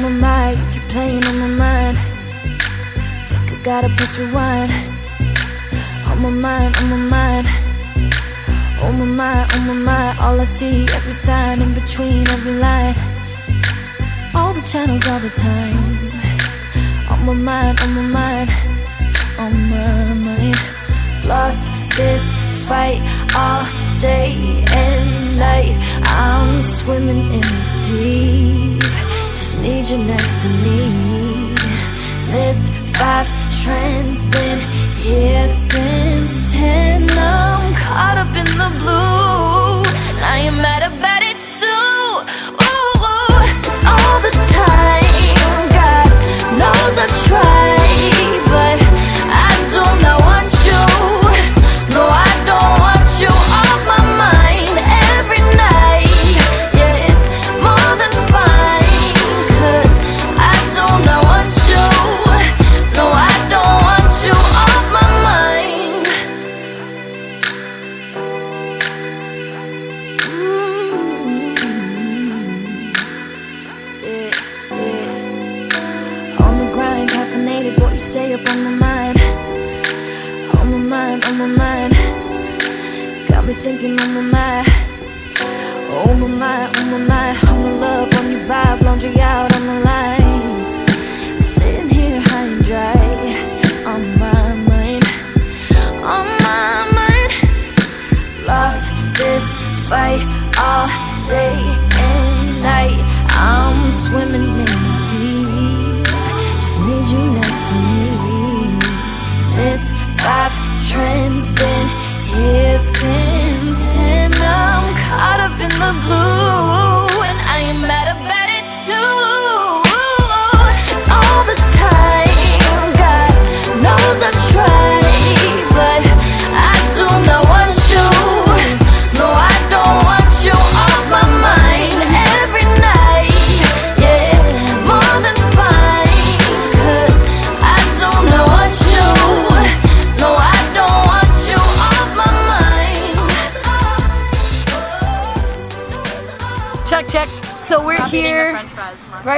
On my mind, you keep playing on my mind. Think I gotta press rewind. On my mind, on my mind. On my mind, on my mind. All I see, every sign in between every line. All the channels, all the time. On my mind, on my mind. On my mind. Lost this fight all day and night. I'm swimming in the deep. Need you next to me. This five trend's been here since ten. I'm caught up in the blue. I am mad about this fight all day and night. I'm swimming in the deep. Just need you next to me. This five trend's been here since ten. I'm caught up in the blue,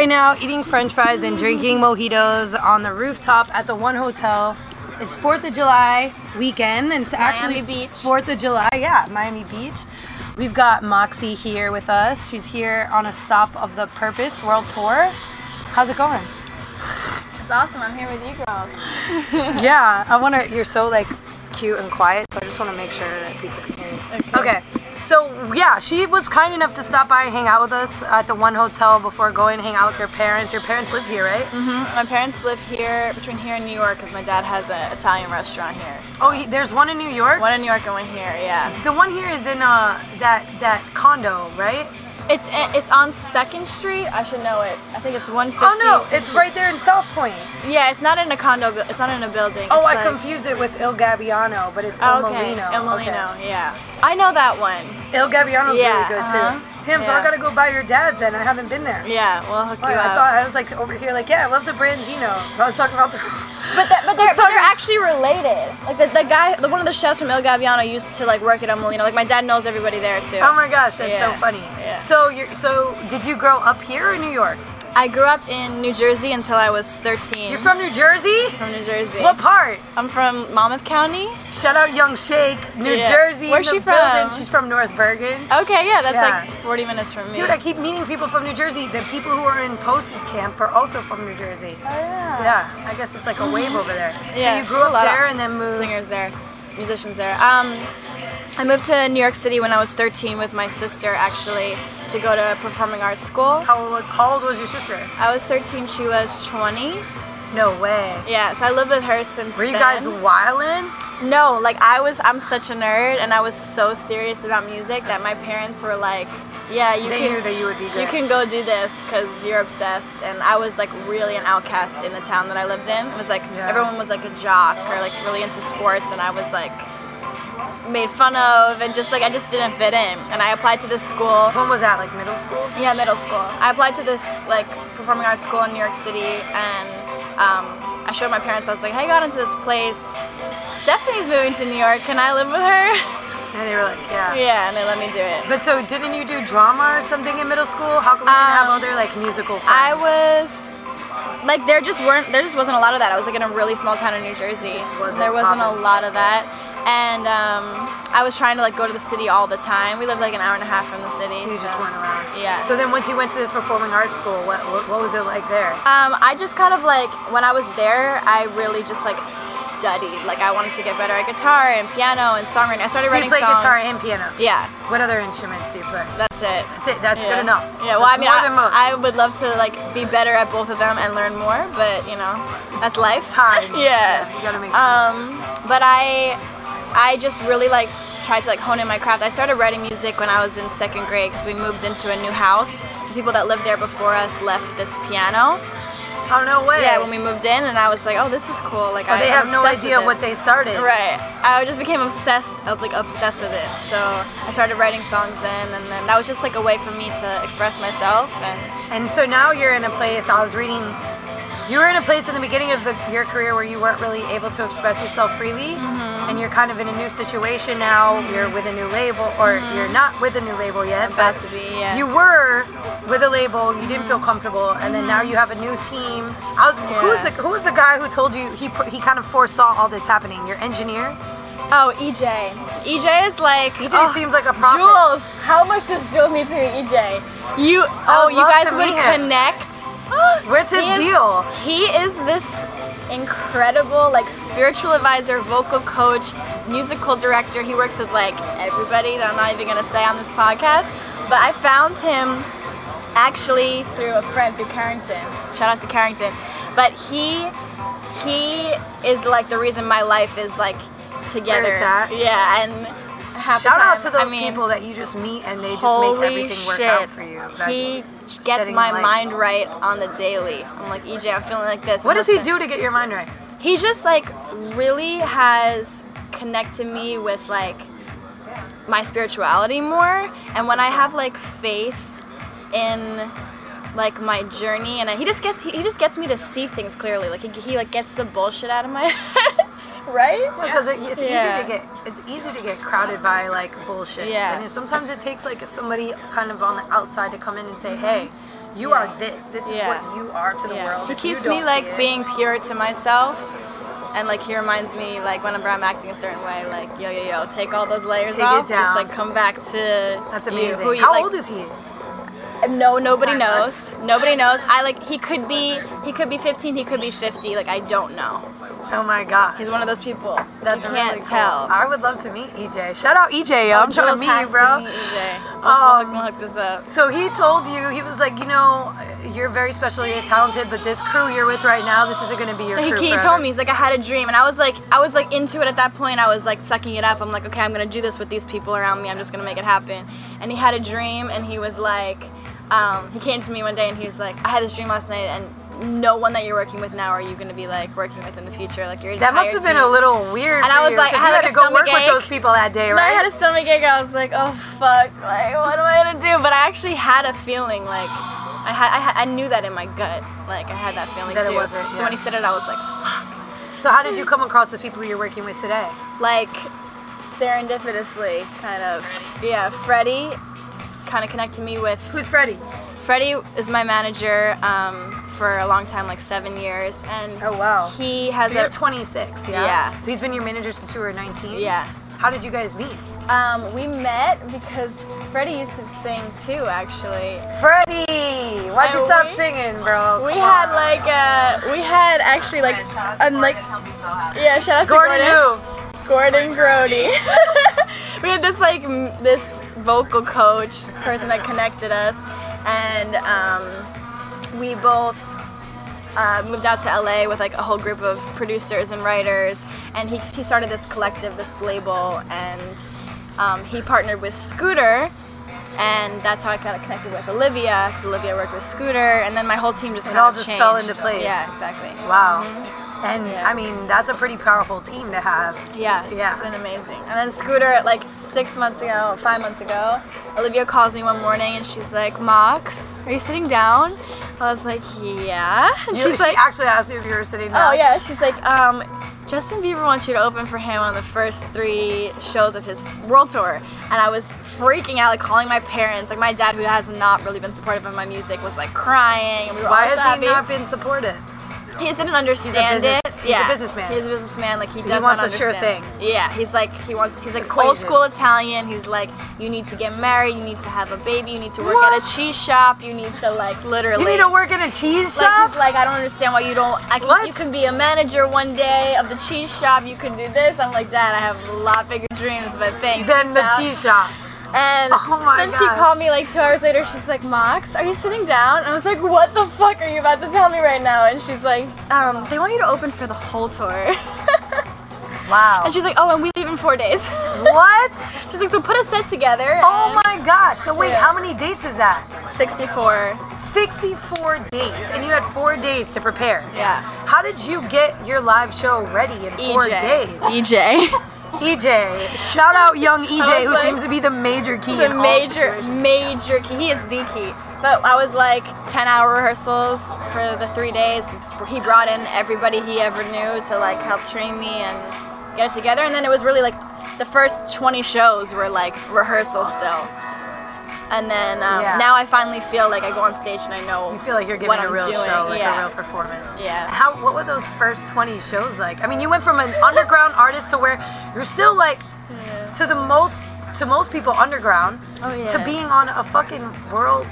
right now eating french fries and drinking mojitos on the rooftop at the One Hotel. It's 4th of July weekend and it's actually Beach. 4th of July. Yeah, Miami Beach. We've got Moxie here with us. She's here on a stop of the Purpose World Tour. How's it going? It's awesome. I'm here with you girls. yeah, I want to. You're so like cute and quiet, so I just want to make sure that people can hear you. Okay. So yeah, she was kind enough to stop by and hang out with us at the one hotel before going to hang out with your parents. Your parents live here, right? Mm-hmm. My parents live here, between here and New York, because my dad has an Italian restaurant here. Oh, he, there's one in New York. One in New York and one here, yeah. The one here is in uh that that condo, right? It's it's on Second Street. I should know it. I think it's 150. Oh no, it's right there in South Pointe. Yeah, it's not in a condo. It's not in a building. Oh, It's I like- confuse it with Il Gabbiano, but it's Il Oh, okay. Molino. El Okay. Molino, yeah. I know that one. Il Gabbiano's Yeah, really good uh-huh. too. Tim, so I gotta go buy your dad's and I haven't been there. Yeah, we'll hook you I up. thought I was like over here, like yeah, I love the Branzino. I was talking about the. But they're, but they're, they're actually related. Like the, the guy, the one of the chefs from Il Gabbiano used to like work at Molino. Like my dad knows everybody there too. Oh my gosh, that's so funny. yeah. So you're so did you grow up here in New York? I grew up in New Jersey until I was 13. You're from New Jersey? from New Jersey. What part? I'm from Monmouth County. Shout out Young Shake, New Yeah. Jersey. Where's she from? building. She's from North Bergen. Okay, yeah, that's Yeah. like 40 minutes from me. Dude, I keep meeting people from New Jersey. The people who are in Post's camp are also from New Jersey. oh, yeah. Yeah, I guess it's like a wave over there. Yeah, so you grew up there and then moved. Singers there, musicians there. Um, I moved to New York City when I was 13 with my sister actually to go to performing arts school. How old, how old was your sister? I was 13, she was 20. No way. Yeah, so I lived with her since Were you then. guys wildin'? No, like I was, I'm such a nerd, and I was so serious about music that my parents were like, "Yeah, you They can, knew that you would be good. you can go do this because you're obsessed." And I was like really an outcast in the town that I lived in. It was like Yeah. everyone was like a jock or like really into sports, and I was like made fun of and just like I just didn't fit in. And I applied to this school. When was that? Like middle school? Yeah, middle school. I applied to this like performing arts school in New York City, and um, I showed my parents. I was like, "Hey, I got into this place. Stephanie's moving to New York. Can I live with her?" And they were like, yeah. Yeah, and they let me do it. But so didn't you do drama or something in middle school? How come you didn't have Um, other like musical friends? I was like there just weren't there just wasn't a lot of that. I was like in a really small town in New Jersey. Just wasn't there wasn't a lot of that. And um, I was trying to like go to the city all the time. We lived like an hour and a half from the city. so you just so- weren't around. Yeah. So then once you went to this performing arts school, what what, what was it like there? Um, I just kind of like when I was there, I really just like studied. Like I wanted to get better at guitar and piano and songwriting. I started So you writing play songs. guitar and piano. yeah, What other instruments do you play? that's it. That's it. That's yeah. good enough. Yeah, well, That's I mean, I. I would love to like be better at both of them and learn more, but you know, that's life. Time. yeah. You gotta make. Um, but I, I just really like tried to like hone in my craft. I started writing music when I was in second grade because we moved into a new house. The people that lived there before us left this piano. oh no way. Yeah, when we moved in, and I was like, oh, this is cool. Like, But I, they have no idea what they started. Right. I just became obsessed, of, like obsessed with it. So I started writing songs then, and then that was just like a way for me to express myself. And And so now you're in a place. I was reading. You were in a place in the beginning of the, your career where you weren't really able to express yourself freely, Mm-hmm. and you're kind of in a new situation now. You're with a new label, or you're not with a new label yet. Mm-hmm. about but to be, yeah. You were with a label. You didn't feel comfortable, and then now you have a new team. I was. yeah. Who's the Yeah. Who was the guy who told you he he kind of foresaw all this happening? Your engineer. oh, EJ. EJ is like. EJ oh, seems like a prophet. Jules. How much does Jules need to meet EJ? You. Oh, would you guys would connect. Where's his He is- deal? He is this incredible like spiritual advisor, vocal coach, musical director. He works with like everybody that I'm not even gonna say on this podcast. But I found him actually through a friend through Carrington. Shout out to Carrington. But he he is like the reason my life is like together. Yeah, and half Shout out to those I mean, people that you just meet and they just make everything work shit. out for you. That He gets my light. mind right on the daily. I'm like, EJ, I'm feeling like this. What does he do to get your mind right? He just like really has connected me with like my spirituality more. And when I have like faith in like my journey and he just gets he, he just gets me to see things clearly. Like he, he like gets the bullshit out of my head. Right? Because it, it's Yeah. easy to get it's easy to get crowded by like bullshit. Yeah. And sometimes it takes like somebody kind of on the outside to come in and say, "Hey, you Yeah. are this. This is what you are to the Yeah. world." He keeps me like being pure to myself. And like he reminds me like whenever I'm acting a certain way, like yo yo yo, take all those layers Take it off. Just like come back to That's you, amazing. who you, How like, old is he? No, nobody knows. Nobody knows. I like he could be he could be 15, he could be 50. Like I don't know. Oh my god. He's one of those people. That's you really can't cool. tell. I would love to meet EJ. Shout out EJ. yo. Oh, I'm trying Jules to meet you, bro. meet EJ. Let's Um, we'll hook, we'll hook this up. So he told you, he was like, you know, you're very special, you're talented, but this crew you're with right now, this isn't gonna be your He, crew. he forever. told me he's like I had a dream and I was like I was like into it at that point I was like sucking it up I'm like okay I'm gonna do this with these people around me I'm just gonna make it happen and he had a dream and he was like um, he came to me one day and he was like I had this dream last night and no one that you're working with now are you gonna be like working with in the future like your That must have been team. a little weird. And for I was you, like, I had, you like, had to go work stomach with those people that day, No, I had a stomach ache. I was like, oh fuck, like what am I gonna do? But I actually had a feeling like I had, I, had, I knew that in my gut. Like I had that feeling That it too. wasn't, So when he said it, I was like, fuck. so how did you come across the people you're working with today? Like serendipitously, kind of. Yeah, Freddie kind of connected me with. Who's Freddie? Freddie is my manager um, for a long time, like seven years, and Oh wow. he has so you're a 26, yeah? Yeah. So he's been your manager since you were 19? yeah. How did you guys meet? Um, we met because Freddie used to sing too, actually. Freddie! Why'd you stop we- singing, bro? We Come had on. like uh, we had actually like um like yeah shout out to Gordon Gordon who? Gordon Grody. we had this like m- this vocal coach person that connected us, and um, we both uh, moved out to LA with like a whole group of producers and writers, and he, he started this collective, this label, and um, he partnered with Scooter, and that's how I kind of connected with Olivia, because Olivia worked with Scooter, and then my whole team just It kind all of just changed. fell into place. Yeah, exactly. Wow. And Yeah. I mean, that's a pretty powerful team to have. Yeah, Yeah. it's been amazing. And then Scooter, like six months ago, five months ago, Olivia calls me one morning and she's like, Mox, are you sitting down? I was like, yeah. And You- she's she like, actually asked you if you were sitting down. oh yeah. She's like, um, Justin Bieber wants you to open for him on the first three shows of his world tour. And I was freaking out, like calling my parents. Like my dad, who has not really been supportive of my music, was like crying. And we were Why all has happy. he not been supported? He didn't understand business- it. he's a yeah, businessman. He's a businessman. Like he he does wants not a sure understand. thing. Yeah, he's like he wants. He's like old Equations. school Italian. He's like, you need to get married. You need to have a baby. You need to work at a cheese shop. You need to like literally. You need to work in a cheese Like shop? he's like, I don't understand why you don't. I can, What? You can be a manager one day of the cheese shop. You can do this. I'm like, Dad, I have a lot bigger dreams, but thanks. Then peace the out." cheese shop. And Oh then she called me like two hours later. She's like, Mox, are you sitting down? And I was like, What the fuck are you about to tell me right now? And she's like, um, They want you to open for the whole tour. Wow. and she's like, Oh, and we leave in four days. what? she's like, So put a set together. Oh my gosh. So wait, Yeah. how many dates is that? 64. 64 days. And you had four days to prepare. Yeah. How did you get your live show ready in four EJ. days? EJ. EJ. Shout out young EJ, who like- seems to be the major key the major, major key. He is the key. But I was like 10 hour rehearsals for the three days. He brought in everybody he ever knew to like help train me and get us together. And then it was really like the first 20 shows were like rehearsals still. And then um, Yeah. now I finally feel like I go on stage and I know You feel like you're giving a real doing. show, like yeah. a real performance. Yeah. How? What were those first 20 shows like? I mean, you went from an underground artist to where you're still like to the most to most people underground Oh, yeah. to being on a fucking world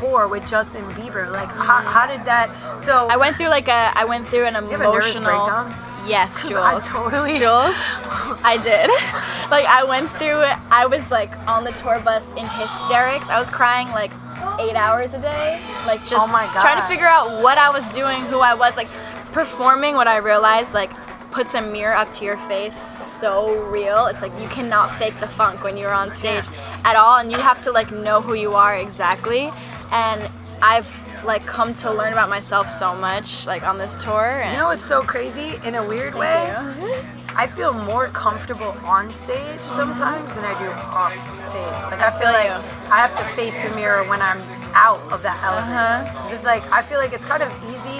tour with Justin Bieber. Like, how, how did that? So I went through like a I went through an you have a emotional? Yes, Jules. I totally- Jules, I did. like I went through it. I was like on the tour bus in hysterics. I was crying like eight hours a day. Like just Oh trying to figure out what I was doing, who I was. Like performing. What I realized like puts a mirror up to your face so real. It's like you cannot fake the funk when you're on stage at all, and you have to like know who you are exactly. And I've like come to learn about myself so much like on this tour. And You know what's so crazy? In a weird way, I feel more comfortable on stage sometimes than I do off stage. Like I feel like. I have to face the mirror when I'm out of that element. Uh-huh. It's like I feel like it's kind of easy,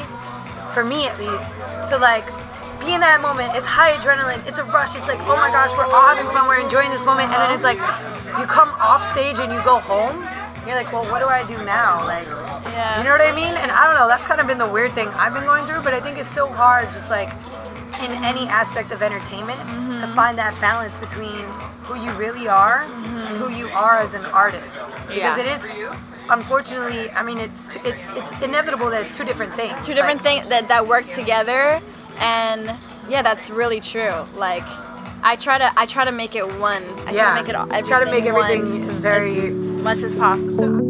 for me at least, to like be in that moment. It's high adrenaline. It's a rush. It's like oh my gosh, we're all having fun. We're enjoying this moment, and then it's like you come off stage and you go home. You're like, well, what do I do now? Like, Yeah. you know what I mean? And I don't know, that's kind of been the weird thing I've been going through, but I think it's so hard just like in any aspect of entertainment to mm-hmm. find that balance between who you really are and who you are as an artist. Because Yeah. it is unfortunately, I mean it's t- it, it's inevitable that it's two different things. two different Like, things that, that work together and yeah that's really true like i try to i try to make it one i try Yeah. to make it all You try to make everything everything very- as much as possible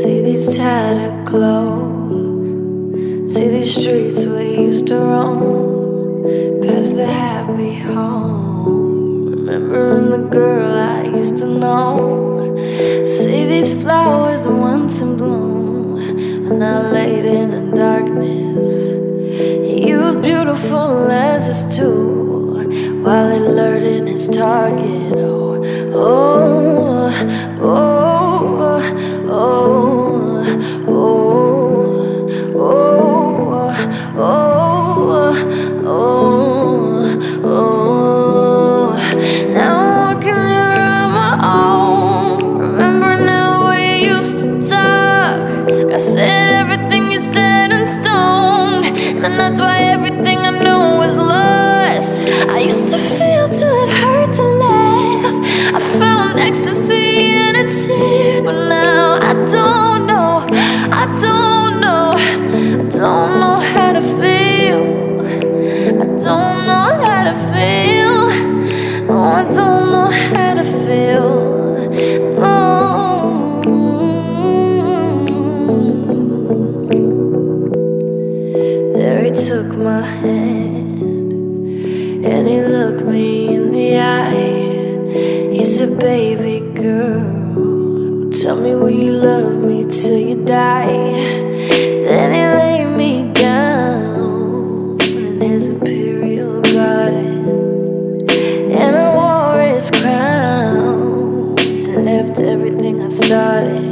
See these tattered clothes. See these streets we used to roam. Past the happy home. Remembering the girl I used to know. See these flowers once in bloom. Are now laid in the darkness. He was beautiful his tool. While alerting his target. Oh, oh, took my hand and he looked me in the eye. He said, Baby girl, tell me will you love me till you die? Then he laid me down in his imperial garden. And I wore his crown and left everything everything I started.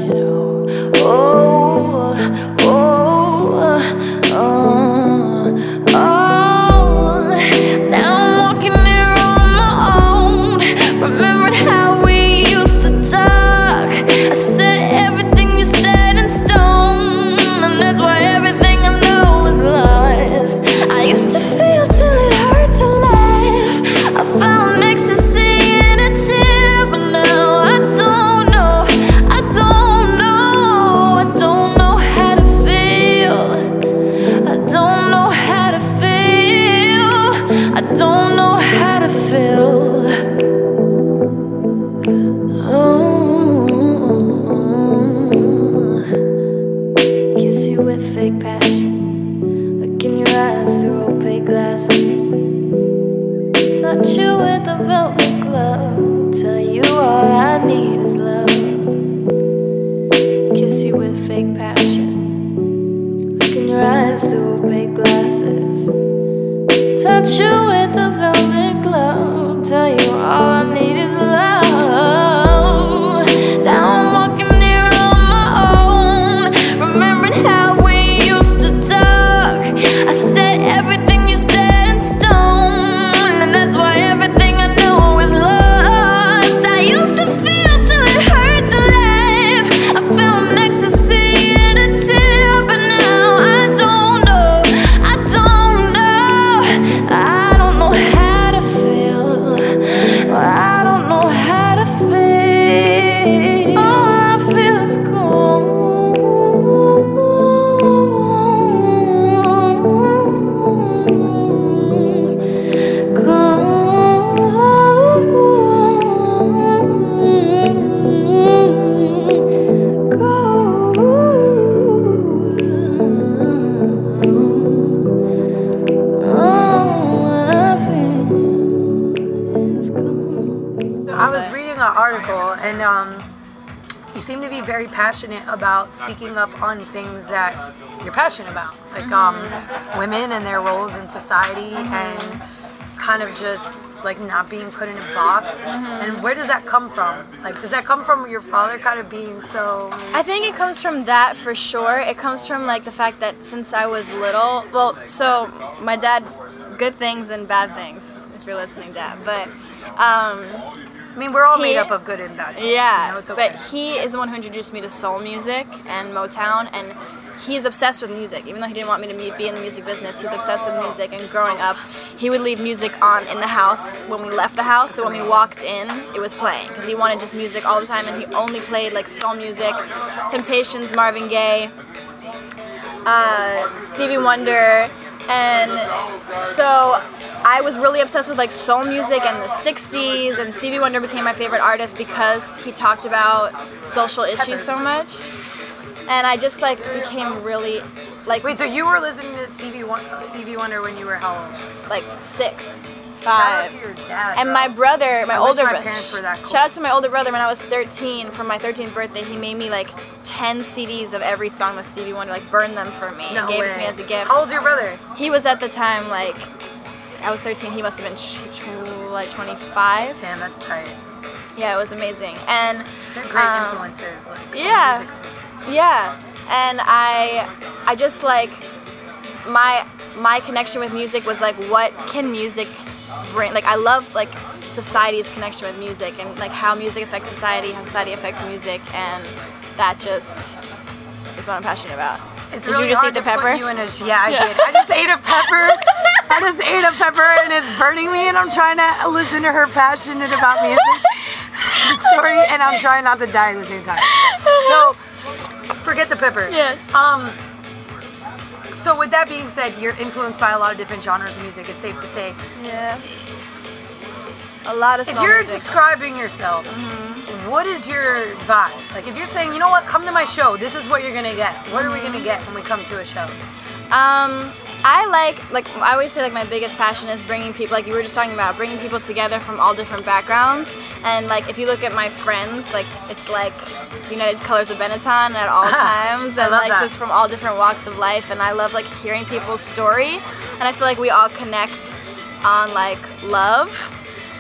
About speaking up on things that you're passionate about, like um, women and their roles in society and kind of just like not being put in a box. And where does that come from? Like, does that come from your father kind of being so? I think it comes from that for sure. It comes from like the fact that since I was little, well, so my dad, good things and bad things, if you're listening, dad. But um, I mean, we're all made up of good and bad. things, yeah, you know, okay. but he is the one who introduced me to soul music and Motown, and he's obsessed with music. Even though he didn't want me to be in the music business, he's obsessed with music. And growing up, he would leave music on in the house when we left the house. So when we walked in, it was playing because he wanted just music all the time, and he only played like soul music, Temptations, Marvin Gaye, uh, Stevie Wonder, and so I was really obsessed with like soul music and the 60s and Stevie Wonder became my favorite artist because he talked about social issues so much. And I just like became really like Wait, so you were listening to Stevie, Won- Stevie Wonder when you were how old? like 6, Shout out 5. to your dad. And bro. my brother, my I older brother. that cool. Shout out to my older brother. When I was 13, for my 13th birthday, he made me like 10 CDs of every song with Stevie Wonder, like burned them for me, No and gave way. it to me as a gift. How old's your brother? He was at the time like, I was 13. He must have been like 25. Damn, that's tight. Yeah, it was amazing. And They're great Um, influences. Like, yeah. Yeah, and I I just like my my connection with music was like what can music bring like I love like society's connection with music and like how music affects society, how society affects music and that just is what I'm passionate about. It's Did really you just eat the pepper? You in a, yeah, I Yeah. did. I just ate a pepper. I just ate a pepper and it's burning me, and I'm trying to listen to her passionate about music story, and I'm trying not to die at the same time. So, forget the pepper. Yeah. Um. So, with that being said, you're influenced by a lot of different genres of music. It's safe to say. Yeah. A lot of If you're describing yourself, mm-hmm. what is your vibe? Like, if you're saying, you know what, come to my show, this is what you're gonna get. What are we gonna mm-hmm. get when we come to a show? Um, I like like I always say like my biggest passion is bringing people like you were just talking about bringing people together from all different backgrounds and like if you look at my friends like it's like United Colors of Benetton at all uh-huh. times I and like that. just from all different walks of life and I love like hearing people's story and I feel like we all connect on like love.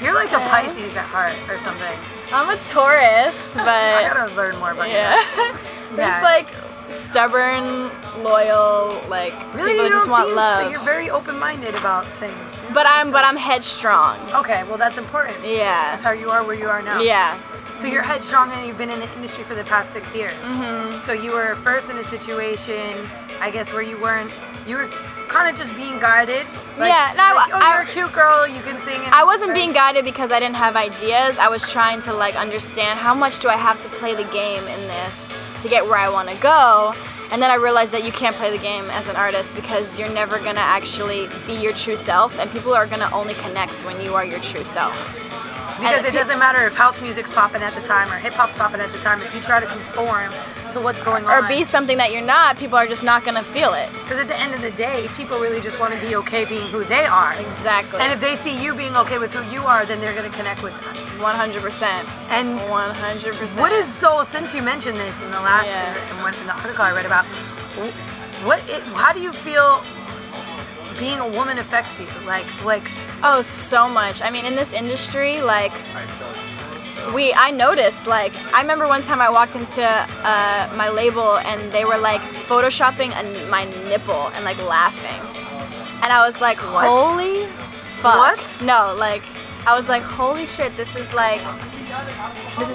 You're like a Pisces at heart or something. I'm a Taurus, but I gotta learn more about yeah. you. Yeah. like stubborn, loyal, like Really, people you just want seem, love. You're very open-minded about things. But I'm but I'm headstrong. Okay, well that's important. Yeah. That's how you are where you are now. Yeah. So you're headstrong and you've been in the industry for the past six years. Mm-hmm. So you were first in a situation, I guess, where you weren't, you were kind of just being guided. Like, Yeah, no, I- like, oh, I- you're a cute girl, you can sing. I wasn't being guided because I didn't have ideas. I was trying to like understand how much do I have to play the game in this to get where I want to go. And then I realized that you can't play the game as an artist because you're never gonna actually be your true self, and people are gonna only connect when you are your true self. Because and it doesn't matter if house music's popping at the time or hip hop's popping at the time. If you try to conform to what's going on. Or be something that you're not, people are just not gonna feel it. because at the end of the day, people really just want to be okay being who they are. Exactly. And if they see you being okay with who you are, then they're gonna connect with that. 100%. And 100%. What is so? Since you mentioned this in the last Yeah. in, one, in the article I read about, what? It, how do you feel being a woman affects you? Like, like Oh, so much. I mean, in this industry, like, we, I noticed, like, I remember one time I walked into uh, my label and they were like photoshopping a, my nipple and like laughing. And I was like, What? holy fuck. What? No, like, I was like, holy shit, this is like,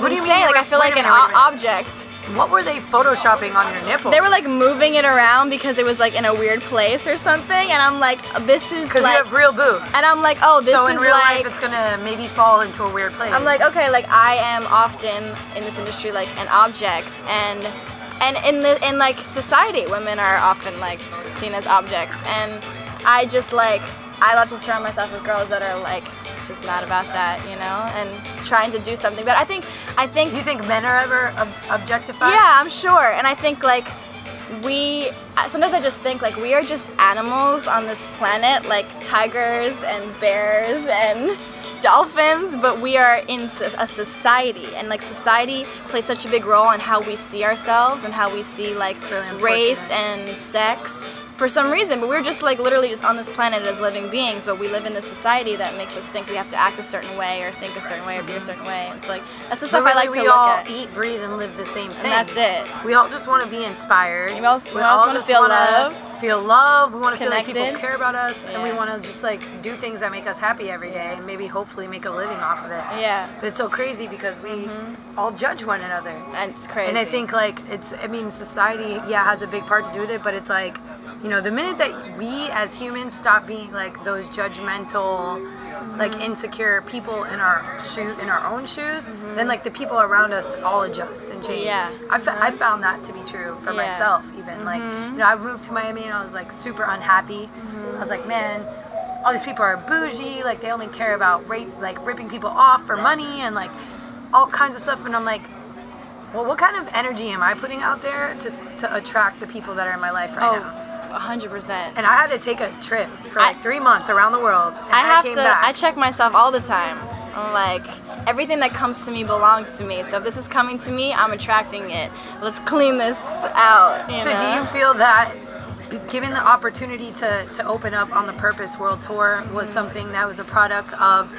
What do you mean Like, I feel like an minute, wait a o- object. what were they photoshopping on your nipple? They were like moving it around because it was like in a weird place or something. And I'm like, this is because like, you have real boobs. and I'm like, oh, this is. so is in real like, life, it's gonna maybe fall into a weird place. I'm like, okay, like I am often in this industry like an object, and and in the in like society, women are often like seen as objects, and I just like I love to surround myself with girls that are like just not about that, you know, and trying to do something. But I think I think you think men are ever ob- objectified? yeah, I'm sure. And I think like we sometimes I just think like we are just animals on this planet, like tigers and bears and dolphins, but we are in a society, and like society plays such a big role in how we see ourselves and how we see like really race and sex. For some reason, but we're just like literally just on this planet as living beings, but we live in this society that makes us think we have to act a certain way or think a certain way or be a certain way. And It's like that's the stuff I like to we look all at. eat, breathe, and live the same thing. that's it. We all just want to be inspired. We all- we all just wanna feel loved. Feel loved. We want to feel like people care about us, and we want to just like do things that make us happy every day, and maybe hopefully make a living off of it. Yeah. But it's so crazy because we mm-hmm. all judge one another. And it's crazy. And I think like it's I mean society yeah has a big part to do with it, but it's like you know, the minute that we as humans stop being like those judgmental, mm-hmm. like insecure people in our shoe in our own shoes, mm-hmm. then like the people around us all adjust and change. Yeah, I, fa- mm-hmm. I found that to be true for yeah. myself. Even like mm-hmm. you know, I moved to Miami and I was like super unhappy. Mm-hmm. I was like, man, all these people are bougie. Like they only care about rates, like ripping people off for money and like all kinds of stuff. And I'm like, well, what kind of energy am I putting out there to, to attract the people that are in my life right oh, now? 100%. And I had to take a trip for like I, three months around the world. I have to, back. I check myself all the time. I'm like, everything that comes to me belongs to me. So if this is coming to me, I'm attracting it. Let's clean this out. so know? do you feel that given the opportunity to, to open up on the Purpose World Tour was something that was a product of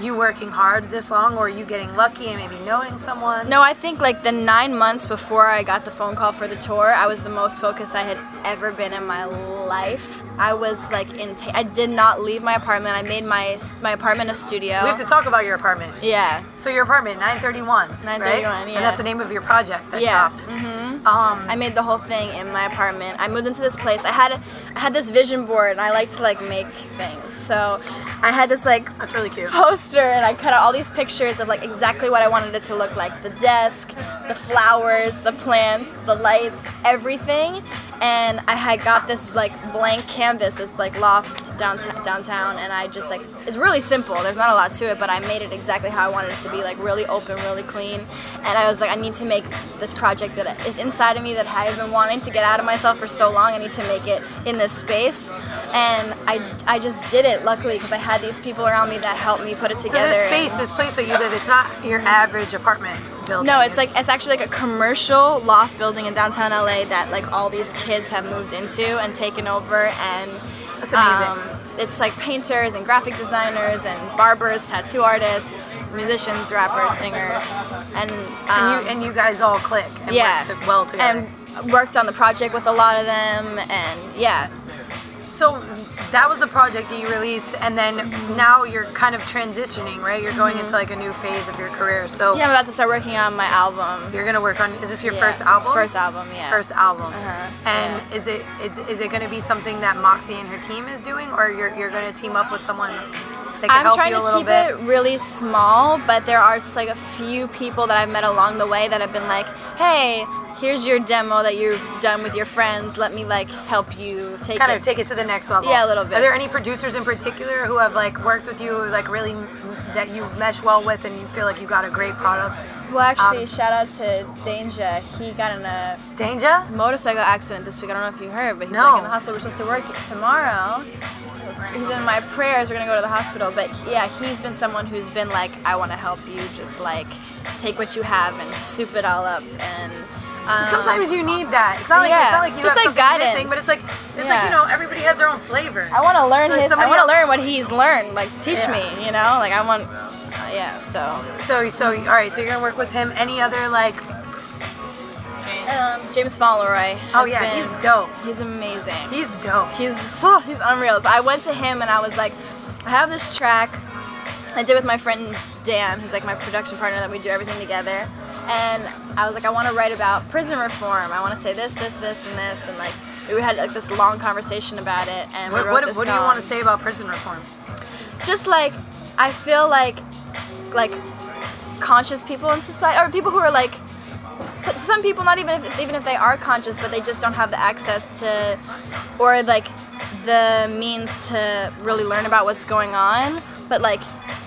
you working hard this long or you getting lucky and maybe knowing someone? No, I think like the nine months before I got the phone call for the tour, I was the most focused I had ever been in my life. I was like in. ta- I did not leave my apartment. I made my my apartment a studio. We have to talk about your apartment. yeah. So your apartment, 931. 931, right? yeah. And that's the name of your project that Yeah. chopped. Um, I made the whole thing in my apartment. I moved into this place. I had I had this vision board, and I like to like make things. So I had this like that's really cute. poster, and I cut out all these pictures of like exactly what I wanted it to look like: the desk, the flowers, the plants, the lights, everything. And I had got this like blank canvas, this like loft downtown, downtown, and I just like it's really simple. There's not a lot to it, but I made it exactly how I wanted it to be, like really open, really clean. And I was like, I need to make this project that is inside of me that I've been wanting to get out of myself for so long. I need to make it in this space, and I I just did it luckily because I had these people around me that helped me put it together. So this space, this place that you live, it's not your average apartment building. no, it's like it's actually like a commercial loft building in downtown LA that like all these kids have moved into and taken over and That's amazing. um, it's like painters and graphic designers and barbers, tattoo artists, musicians, rappers, singers, and um, and you and you guys all click. And yeah, work well together. and worked on the project with a lot of them, and yeah, So that was the project that you released, and then now you're kind of transitioning, right? You're going into like a new phase of your career. So Mm-hmm. yeah, I'm about to start working on my album. you're gonna work on. Is this your Yeah. first album? First album, yeah. First album. Uh-huh, And is it is, is it gonna be something that Moxie and her team is doing, or you're you're gonna team up with someone I'm trying to keep bit? it really small, but there are just like a few people that I've met along the way that have been like, "Hey, here's your demo that you've done with your friends. Let me like help you take kind it." of take it to the next level. Yeah, a little bit. Are there any producers in particular who have like worked with you, like really that you mesh well with, and you feel like you got a great product? well, actually, um, shout out to Danger. He got in a Danger? motorcycle accident this week. I don't know if you heard, but he's No. like in the hospital. We're supposed to work tomorrow. He's in my prayers. We're gonna go to the hospital. But yeah, he's been someone who's been like, I want to help you. Just like take what you have and soup it all up. And um, Sometimes you need that. It's not like it's Yeah. not like you Just have like guidance. missing, but it's like it's like you know everybody has their own flavor. I want to learn Like his. I want to learn what he's learned. Like teach Yeah. me. You know. Like I want. Uh, yeah. So. So so all right. So you're gonna work with him. Any other like? Um, James Fauntleroy. Oh yeah, been- he's dope. He's amazing. He's dope. He's oh, he's unreal. So I went to him and I was like, I have this track I did with my friend Dan, who's like my production partner that we do everything together. And I was like, I want to write about prison reform. I want to say this, this, this, and this, and like we had like this long conversation about it. And we What, wrote what, what do you want to say about prison reform? Just like I feel like like conscious people in society, or people who are like some people not even if, even if they are conscious, but they just don't have the access to or like the means to really learn about what's going on. But like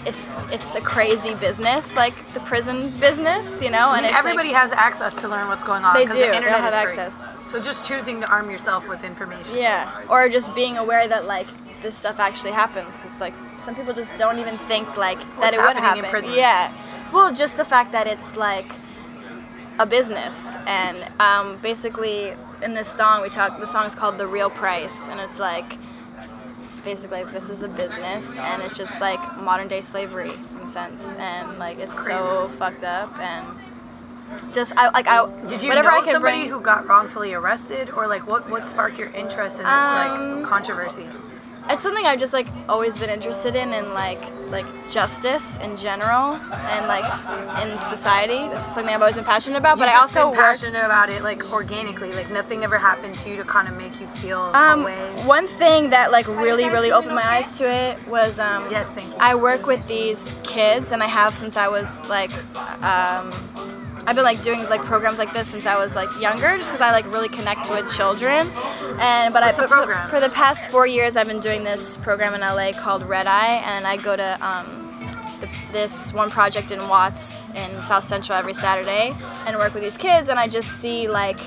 it's it's a crazy business, like the prison business, you know. I And mean, it's everybody like, has access to learn what's going on. They do. The They internet have access. So just choosing to arm yourself with information. Yeah, or just being aware that like this stuff actually happens because like some people just don't even think like that it would happen. Yeah, well, just the fact that it's like a business. And um, basically in this song we talk. The song is called "The Real Price" and it's like basically this is a business. And it's just like modern day slavery in a sense. And like it's so fucked up. And just I like I Did you whatever know I somebody bring, who got wrongfully arrested, or like what what sparked your interest in this Um, like controversy? It's something I've just like always been interested in and like like justice in general and like in society. It's just something I've always been passionate about. but You've I just also been work. passionate about it like organically. Like nothing ever happened to you to kind of make you feel Um, one thing that like really really opened my eyes to it was um, Yes, thank you. I work with these kids and I have since I was like um, I've been like doing like programs like this since I was like younger just because I like really connect with children. And but What's I the but for- for the past four years I've been doing this program in LA called Red Eye and I go to um, th- this one project in Watts in South Central every Saturday and work with these kids and I just see like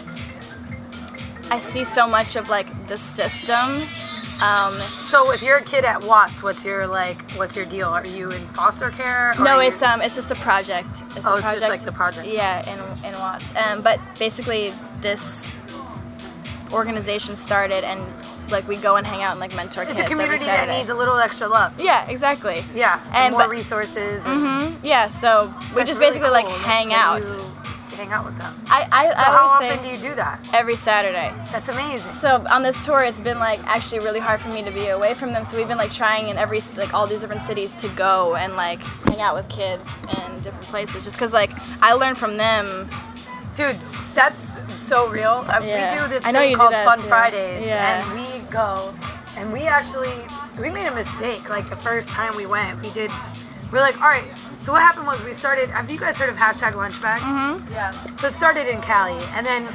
I see so much of like the system um, So if you're a kid at Watts, what's your like what's your deal? Are you in foster care? or No, you- it's um, it's just a project. It's Oh, a it's project. just like the project. Yeah, in in Watts. Um, but basically, this organization started, and like we go and hang out and like mentor it's kids a every community that needs a little extra love. yeah, exactly. Yeah, and, And more but- resources. And hmm Yeah, so we just really basically like hang out you hang out with them. I I, So I how often do you do that? every Saturday. That's amazing. So on this tour, it's been like actually really hard for me to be away from them. So we've been like trying in every like all these different cities to go and like hang out with kids in different places, just because like I learned from them Dude, that's so real. Uh, Yeah. We do this I know thing called Fun too. Fridays, Yeah. and we go, and we actually we made a mistake. Like the first time we went, we did. We're like, all right. So what happened was we started. Have you guys heard of hashtag Lunchbag? Mm-hmm. Yeah. So it started in Cali, and then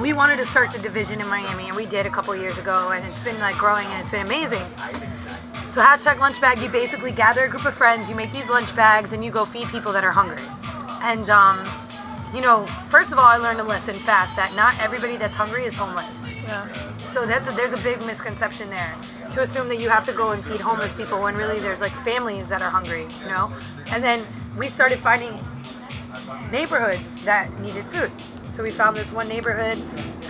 we wanted to start the division in Miami, and we did a couple years ago, and it's been like growing, and it's been amazing. So hashtag lunch bag, you basically gather a group of friends, you make these lunch bags, and you go feed people that are hungry. And um, you know, first of all, I learned a lesson fast that not everybody that's hungry is homeless. Yeah. So that's a, there's a big misconception there to assume that you have to go and feed homeless people when really there's like families that are hungry, you know. And then we started finding neighborhoods that needed food. So we found this one neighborhood,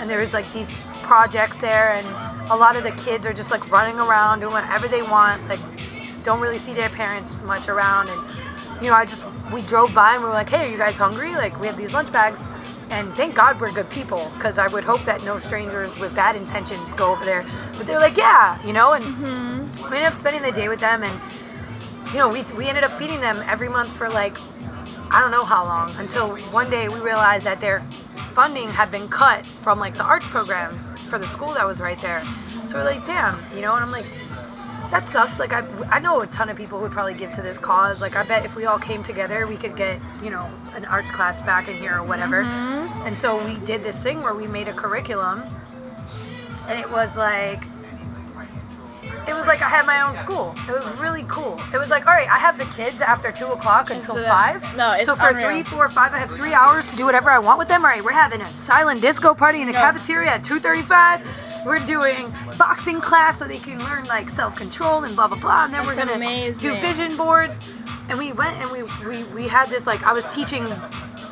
and there was like these projects there, and a lot of the kids are just like running around doing whatever they want, like don't really see their parents much around. And you know, I just we drove by and we were like, hey, are you guys hungry? Like we have these lunch bags. And thank God we're good people, because I would hope that no strangers with bad intentions go over there. But they're like, yeah, you know, and we ended up spending the day with them, and you know, we, we ended up feeding them every month for like, I don't know how long, until one day we realized that their funding had been cut from like the arts programs for the school that was right there. So we're like, damn, you know, and I'm like, that sucks. Like I, I know a ton of people would probably give to this cause. Like I bet if we all came together, we could get you know an arts class back in here or whatever. Mm-hmm. And so we did this thing where we made a curriculum, and it was like. It was like I had my own school. It was really cool. It was like, all right, I have the kids after two o'clock until of- five. no, it's so for unreal. three, four, five, I have three hours to do whatever I want with them. All right, we're having a silent disco party in the No. cafeteria at two thirty-five. We're doing boxing class so they can learn like self-control and blah blah blah. And then we're gonna do vision boards. And we went and we, we we had this like I was teaching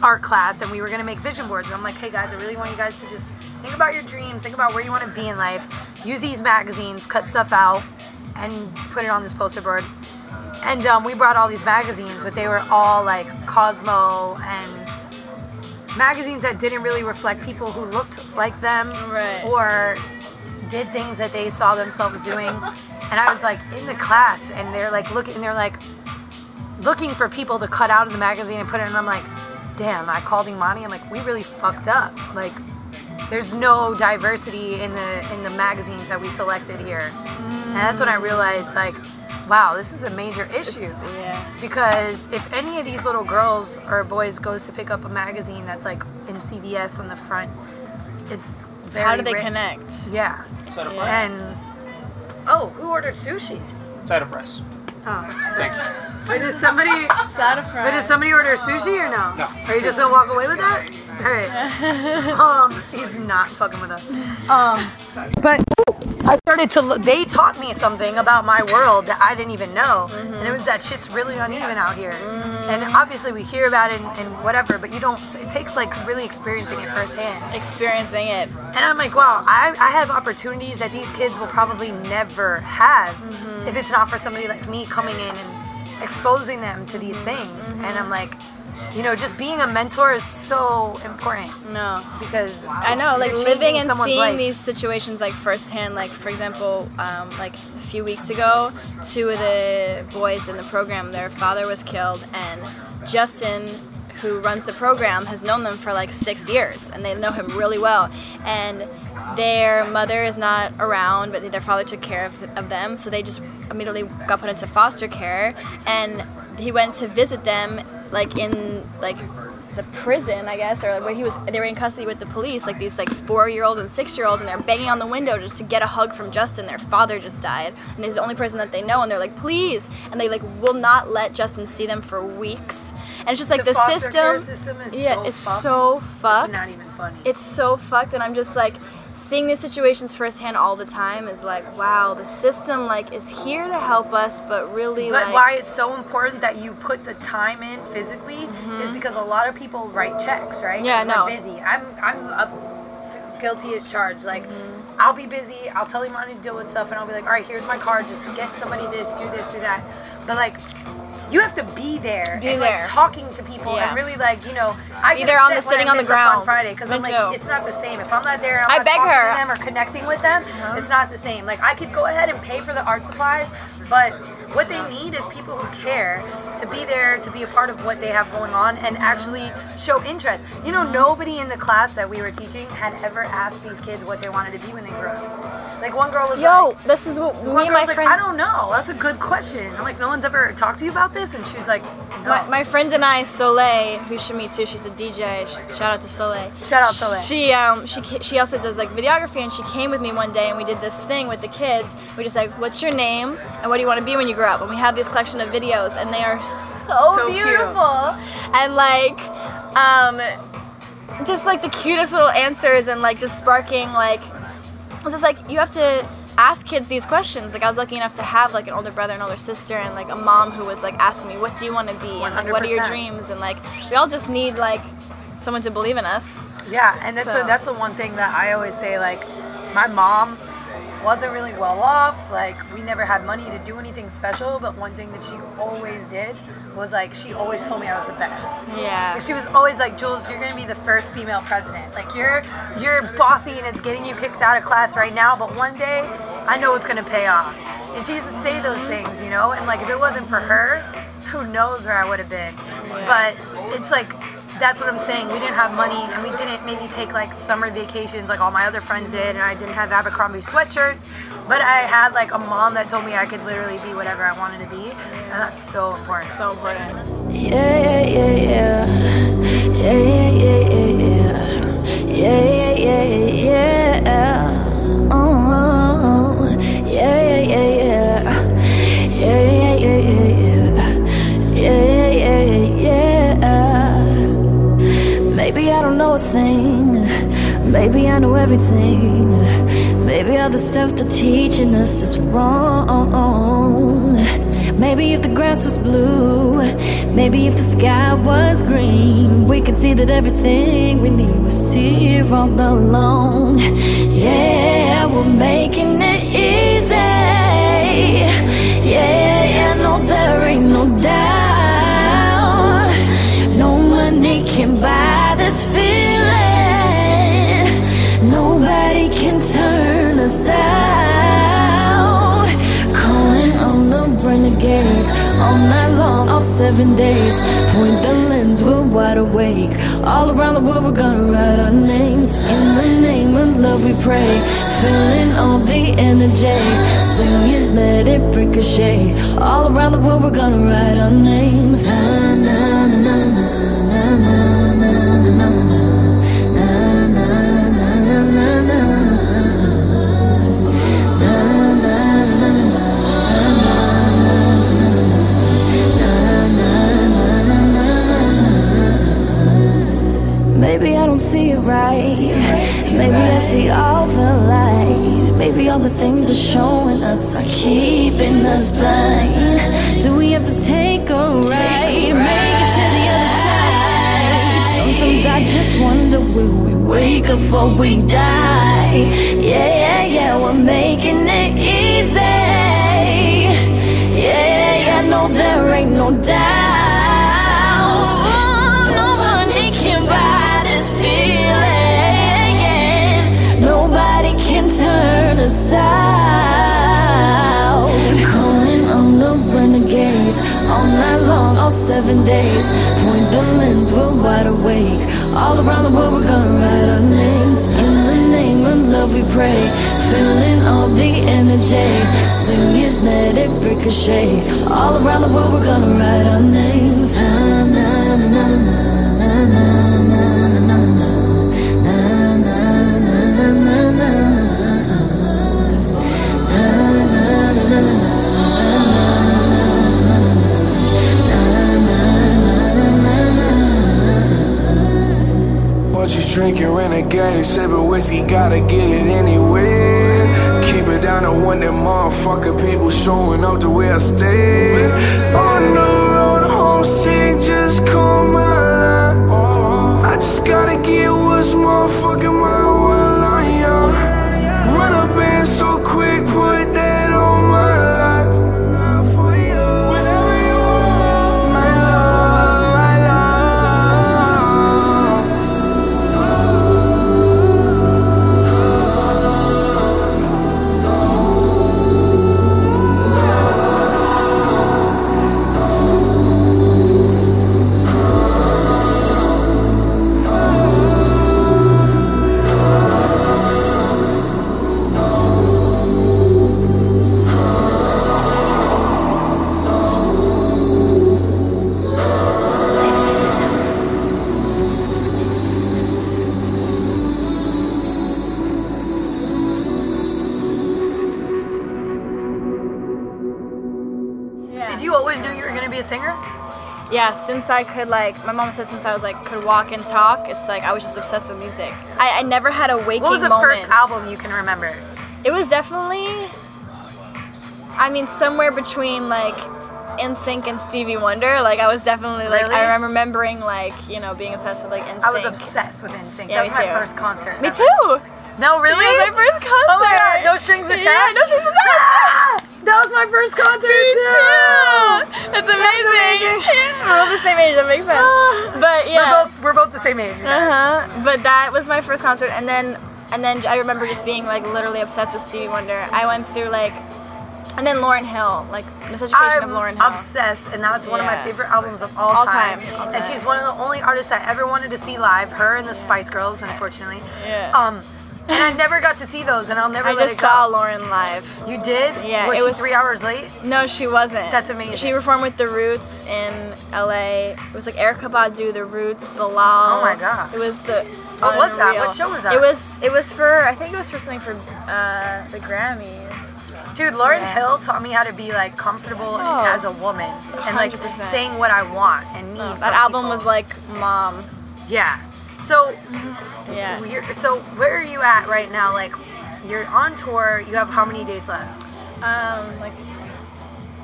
art class and we were gonna make vision boards. And I'm like, hey guys, I really want you guys to just think about your dreams, think about where you want to be in life. Use these magazines, cut stuff out, and put it on this poster board. And um, we brought all these magazines, but they were all like Cosmo and magazines that didn't really reflect people who looked like them Right. or did things that they saw themselves doing. And I was like in the class, and they're like looking, they're like looking for people to cut out of the magazine and put it. And I'm like, damn! I called Imani. I'm like, we really fucked up. Like, there's no diversity in the in the magazines that we selected here. And that's when I realized, like, wow, this is a major issue Yeah. because if any of these little girls or boys goes to pick up a magazine that's like in CVS on the front, it's very How do they ri- connect? Yeah, Side of Yeah. and oh, who ordered sushi? Side of fries. Oh, Thank you. but did somebody? Side of But did somebody order sushi or no? No. Are you just gonna walk away with that? All right. um, he's not fucking with us. Um, but I started to. Look, they taught me something about my world that I didn't even know, mm-hmm. and it was that shit's really uneven out here. Mm-hmm. And obviously we hear about it and, and whatever, but you don't. It takes like really experiencing it firsthand. Experiencing it. And I'm like, wow, I, I have opportunities that these kids will probably never have mm-hmm. if it's not for somebody like me coming in and exposing them to these things. And I'm like, you know, just being a mentor is so important No. because I know, like living and seeing life. these situations like firsthand. Like for example, um, like a few weeks ago, two of the boys in the program, their father was killed, and Justin, who runs the program, has known them for like six years, and they know him really well. And their mother is not around, but their father took care of, of them, so they just immediately got put into foster care. And he went to visit them, like in like the prison, I guess, or like where he was. They were in custody with the police, like these like four-year-olds and six-year-olds, and they're banging on the window just to get a hug from Justin. Their father just died, and he's the only person that they know, and they're like, please, and they like will not let Justin see them for weeks. And it's just like The the, system. system is yeah, so it's fucked. so fucked. It's not even funny. It's so fucked, and I'm just like seeing these situations firsthand all the time is like, wow, the system like is here to help us, but really But like. why it's so important that you put the time in physically is because a lot of people write checks, right? Mm-hmm. Yeah, no. Busy. I'm I'm guilty as charged. Like, Mm-hmm. I'll be busy. I'll tell Imani to deal with stuff, and I'll be like, all right, here's my card. Just get somebody this, do this, do that. But like. You have to be there Be and there. like talking to people Yeah. and really like you know I Be there on the- sitting on the miss a fun ground. Friday because I'm like too. it's not the same if I'm not there I'm I not beg her. to them or connecting with them it's uh-huh. not the same like I could go ahead and pay for the art supplies but what they need is people who care to be there to be a part of what they have going on and actually show interest you know nobody in the class that we were teaching had ever asked these kids what they wanted to be when they grew up like one girl was like, Yo, like this is what me and my was like, friend. I don't know. That's a good question. I'm like, no one's ever talked to you about this, and she's like, no. My, my friend and I, Soleil, who should meet too, she's a DJ. She's, shout out to Soleil. Shout out Soleil. She um she she also does like videography, and she came with me one day, and we did this thing with the kids. We just like, what's your name, and what do you want to be when you grow up? And we have this collection of videos, and they are so, So cute. beautiful, and like um just like the cutest little answers, and like just sparking like it's just like you have to ask kids these questions. Like I was lucky enough to have like an older brother and older sister and like a mom who was like asking me, "What do you want to be?" and like, "What are your dreams?" And like we all just need like someone to believe in us. Yeah, and that's So- a, that's the one thing that I always say. Like, my mom wasn't really well off. Like we never had money to do anything special. But one thing that she always did was like she always told me I was the best. Yeah. Like, she was always like, Jules, you're gonna be the first female president. Like you're you're bossy and it's getting you kicked out of class right now, but one day I know it's gonna pay off. And she used to say those things, you know. And like if it wasn't for her, who knows where I would have been. But it's like that's what I'm saying. We didn't have money and we didn't maybe take like summer vacations like all my other friends did, and I didn't have Abercrombie sweatshirts. But I had like a mom that told me I could literally be whatever I wanted to be, and that's so important. So important. Yeah, yeah, yeah, yeah. Yeah, yeah, yeah, yeah, yeah. Yeah, yeah, yeah, Maybe I know everything. Maybe all the stuff they're teaching us is wrong. Maybe if the grass was blue, maybe if the sky was green, we could see that everything we need was here all along. Yeah, we're making it easy. Yeah, yeah, no, there ain't no doubt. No money can buy this feeling. All night long, all seven days. Point the lens, we're wide awake. All around the world, we're gonna write our names. In the name of love, we pray. Feeling all the energy. Sing it, let it ricochet. All around the world, we're gonna write our names. Na, na, na, na, na, na, na, na, na. Maybe I see all the light. Maybe all the things are showing us are keeping us blind. Do we have to take a ride? Make it to the other side. Sometimes I just wonder will we wake up or we die? Yeah, yeah, yeah, we're making it easy. Yeah, yeah, yeah, no, there ain't no doubt. Turn us out. Calling on the renegades all night long, all seven days. Point the lens, we're wide awake. All around the world, we're gonna write our names. In the name of love, we pray. Feeling all the energy. Sing it, let it ricochet. All around the world, we're gonna write our names. Na, na, na, na, na, na, na, na, na. What you drinking, renegade, sipping whiskey, gotta get it anyway. Keep it down to one that motherfucker people showing up the way I stay. On the road, homesick, just call my line. I just gotta get what's motherfucking my one line, yeah. Uh, run up in so quick, put Yeah, since I could like, my mom said since I was like could walk and talk, it's like I was just obsessed with music. I, I never had a waking moment. What was the moment. first album you can remember? It was definitely, I mean, somewhere between like NSYNC and Stevie Wonder. Like I was definitely like Really? I remember remembering like you know being obsessed with like NSYNC. I was obsessed with NSYNC. Yeah, that was my too. first concert. Me ever. too. No, really? It was my first concert. Oh my god, no strings attached. Yeah, no strings attached. Ah! that was my first concert Me too. That's amazing. We're all the same age. That makes sense. But We're yeah. both we're both the same age. Uh huh. But that was my first concert, and then and then I remember just being like literally obsessed with Stevie Wonder. I went through like, and then Lauryn Hill, like Miseducation of Lauryn Hill. obsessed, and that's one of my favorite albums of all, All time. time, all And time. she's one of the only artists I ever wanted to see live. Her and the Spice Girls, unfortunately. Yeah. Um, and I never got to see those, and I'll never I just saw Lauryn live. You did? Yeah, Was it she was- three hours late? No, she wasn't. That's amazing. She performed with The Roots in LA. It was like Erykah Badu, The Roots, Bilal. Oh my God. It was the. What was that? What show was that? It was. It was for. I think it was for something for uh, the Grammys. Dude, Lauryn Yeah. Hill taught me how to be like comfortable Oh. as a woman and like 100%. saying what I want and need. That from album people. was like mom. yeah. So Yeah. you're, so where are you at right now? Like you're on tour. You have how many days left? Um, like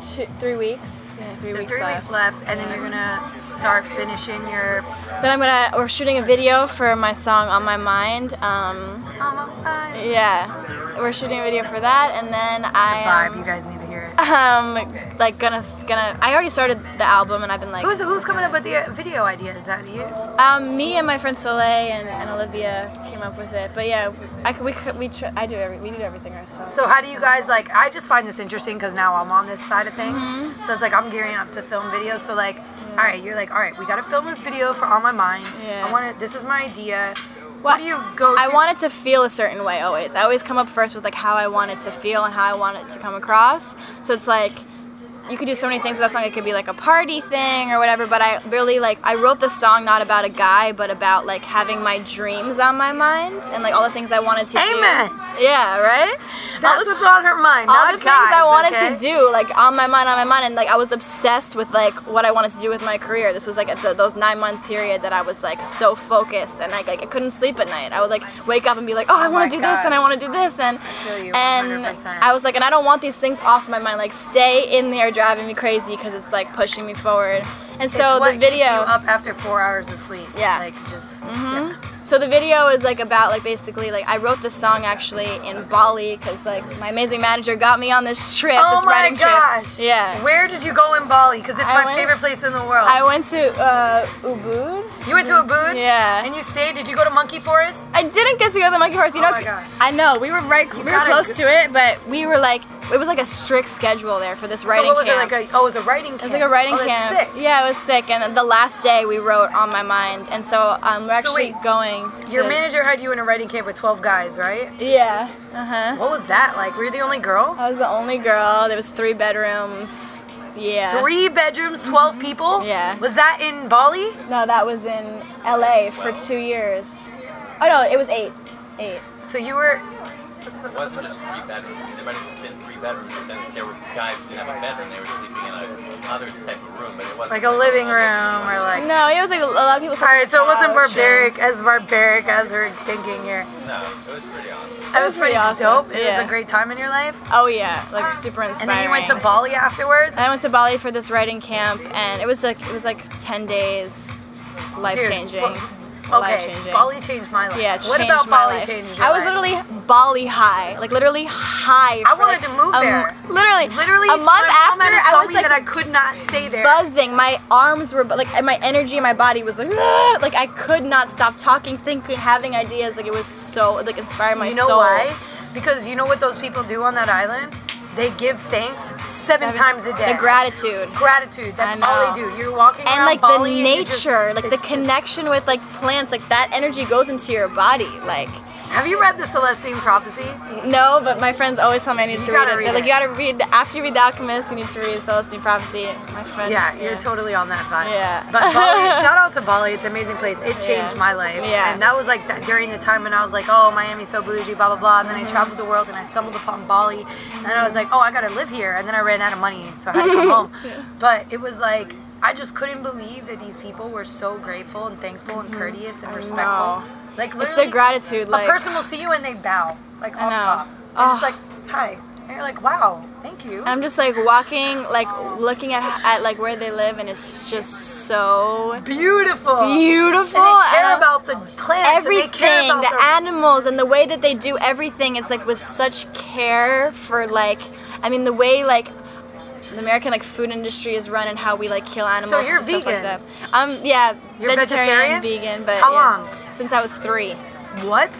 two, three weeks. Yeah, three weeks three left. weeks left, and then you're gonna start finishing your. Then I'm gonna. We're shooting a video for my song "On My Mind." Um, yeah, we're shooting a video for that, and then It's a I vibe. am, You guys need to hear it. um like gonna gonna. I already started the album, and I've been like, Who's who's coming up with the uh, video idea? Is that you? um, me and my friend Soleil and, and Olivia came up with it. But yeah, I we we tr- I do every we do everything ourselves. So how do you guys like? I just find this interesting because now I'm on this side of things. Mm-hmm. So it's like I'm gearing up to film videos. So like, all right, you're like, all right, we gotta film this video for On My Mind. Yeah. I want to. This is my idea. What- What do you go? To? I want it to feel a certain way always. I always come up first with like how I want it to feel and how I want it to come across. So it's like you could do so many things with that song. It could be like a party thing or whatever. But I really like I wrote the song not about a guy, but about like having my dreams on my mind and like all the things I wanted to Amen. do. Yeah, right. That's all the, what's on her mind. all not the things I wanted okay? to do, like on my mind, on my mind, and like I was obsessed with like what I wanted to do with my career. This was like at the, those nine month period that I was like so focused and like, like I couldn't sleep at night. I would like wake up and be like, oh, I oh want to do this and I want to do this and you and 100%. I was like, and I don't want these things off my mind. Like stay in there driving me crazy because it's like pushing me forward. And so the video. you up after four hours of sleep. Yeah. Like just. Mhm. yeah. So the video is like about like basically like I wrote this song actually in Bali because like my amazing manager got me on this trip, Oh this writing gosh. trip. Yeah. Where did you go in Bali? Because it's I my went- favorite place in the world. I went to uh, Ubud. you went to Ubud. Yeah. And you stayed. Did you go to Monkey Forest? I didn't get to go to the monkey Forest. You Oh know, my gosh. I know we were right. we were close to it, but we were like, it was like a strict schedule there for this writing so what was camp. it like? A, oh, it was a writing camp. it was like a writing oh, camp. Sick. Yeah, it was sick. And the last day we wrote on my mind, and so um, we're actually wait, going. To, Your manager had you in a writing camp with 12 guys, right? Yeah. Uh huh. What was that like? Were you the only girl? I was the only girl. There was three bedrooms. Yeah. Three bedrooms, 12 people? Yeah. Was that in Bali? No, that was in LA for two years. Oh no, it was eight. Eight. So you were. It wasn't just three bedrooms. There might have been three bedrooms, but then there were guys who didn't have a bedroom. They were sleeping in a other type of room, but it wasn't Like a living room or like. No, it was like a lot of people. slept Alright, so it wasn't couch and- barbaric, as barbaric as we're thinking here. No, it was pretty awesome. That was was pretty pretty dope. awesome, It was a great time in your life. Oh yeah, like super inspiring. And inspiring. then you went to Bali afterwards. I went to Bali for this writing camp, and it was like it was like ten days, life changing. Dude, Life Okay, changing. Bali changed my life. Yeah, it what about Bali life. changed I was life? literally Bali high, like literally high. I wanted like, to move a there. Literally, Literally, a month after, I was like that I could not stay there. buzzing. My arms were like, my energy in my body was like, "Ah!" like I could not stop talking, thinking, having ideas. Like it was so like inspired my soul. you know soul. why? Because you know what those people do on that island? They give thanks seven, Seven- times a day. The gratitude. Gratitude. That's all they do. You're walking and like Bali the and you're just- nature, like the it's just- connection with like plants, like that energy goes into your body. Like have you read the Celestine Prophecy? no, but my friends always tell me I need You to read it. read They're like you gotta read after you read The Alchemist, you need to read Celestine Prophecy. My friend. Yeah, you're totally on that vibe. Yeah. But Bali, shout out to Bali. It's an amazing place. It changed Yeah. my life. Yeah. And that was like that during the time when I was like, oh, Miami's so bougie, blah, blah, blah. And then I mm-hmm. traveled the world and I stumbled upon Bali. And I was like, oh, I gotta live here. And then I ran out of money, so I had to come home. But it was like, I just couldn't believe that these people were so grateful and thankful and mm-hmm. courteous and respectful. Like It's the gratitude. Like a person will see you and they bow, like I off know. top. It's Oh. like, hi. And you're like, wow, thank you. I'm just like walking, like looking at at like where they live, and it's just so Beautiful. beautiful. And they care and about the plants. and they care everything, the animals, and the way that they do everything. It's like with such care for like, I mean, the way like the American like food industry is run and how we like kill animals. so you're is so fucked vegan? up. Um, yeah, You're vegetarian, vegetarian? vegan, but How yeah. long? Since I was three. What?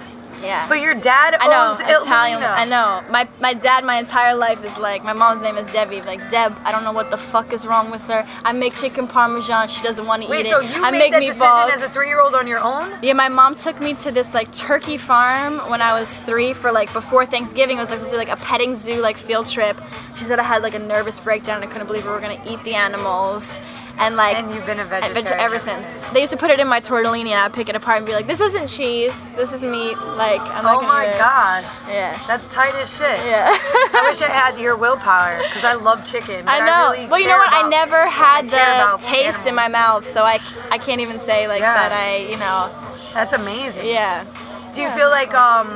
Yeah. But your dad I know owns Italian. I know. My my dad, my entire life is like my mom's name is Debbie. Like Deb, I don't know what the fuck is wrong with her. I make chicken parmesan. She doesn't want to eat so it. Wait, so you I made make that meatballs. decision as a three-year-old on your own? Yeah, my mom took me to this like turkey farm when I was three for like before Thanksgiving. It was like supposed to be like a petting zoo like field trip. She said I had like a nervous breakdown and I couldn't believe we were gonna eat the animals. And like And you've been a vegetarian ever since. They used to put it in my tortellini and I'd pick it apart and be like, this isn't cheese, this is meat. Like I'm not Oh gonna my gosh. Yeah. That's tight as shit. yeah. I wish I had your willpower because I love chicken. I know. really well, you know what? I never had the taste in my mouth, so I, I can't even say like Yeah. that I, you know, That's amazing. yeah. Do you feel like um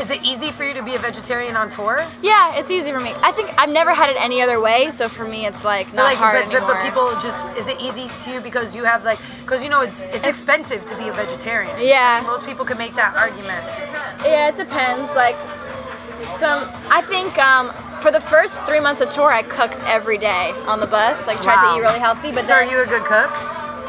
is it easy for you to be a vegetarian on tour? Yeah, it's easy for me. I think I've never had it any other way, so for me it's like not like, hard but, anymore. but people just is it easy to you because you have like because you know it's it's expensive to be a vegetarian. Yeah. Most people can make that argument. Yeah, it depends. Like some, I think um, for the first three months of tour, I cooked every day on the bus. Like tried Wow. to eat really healthy, but So are you a good cook?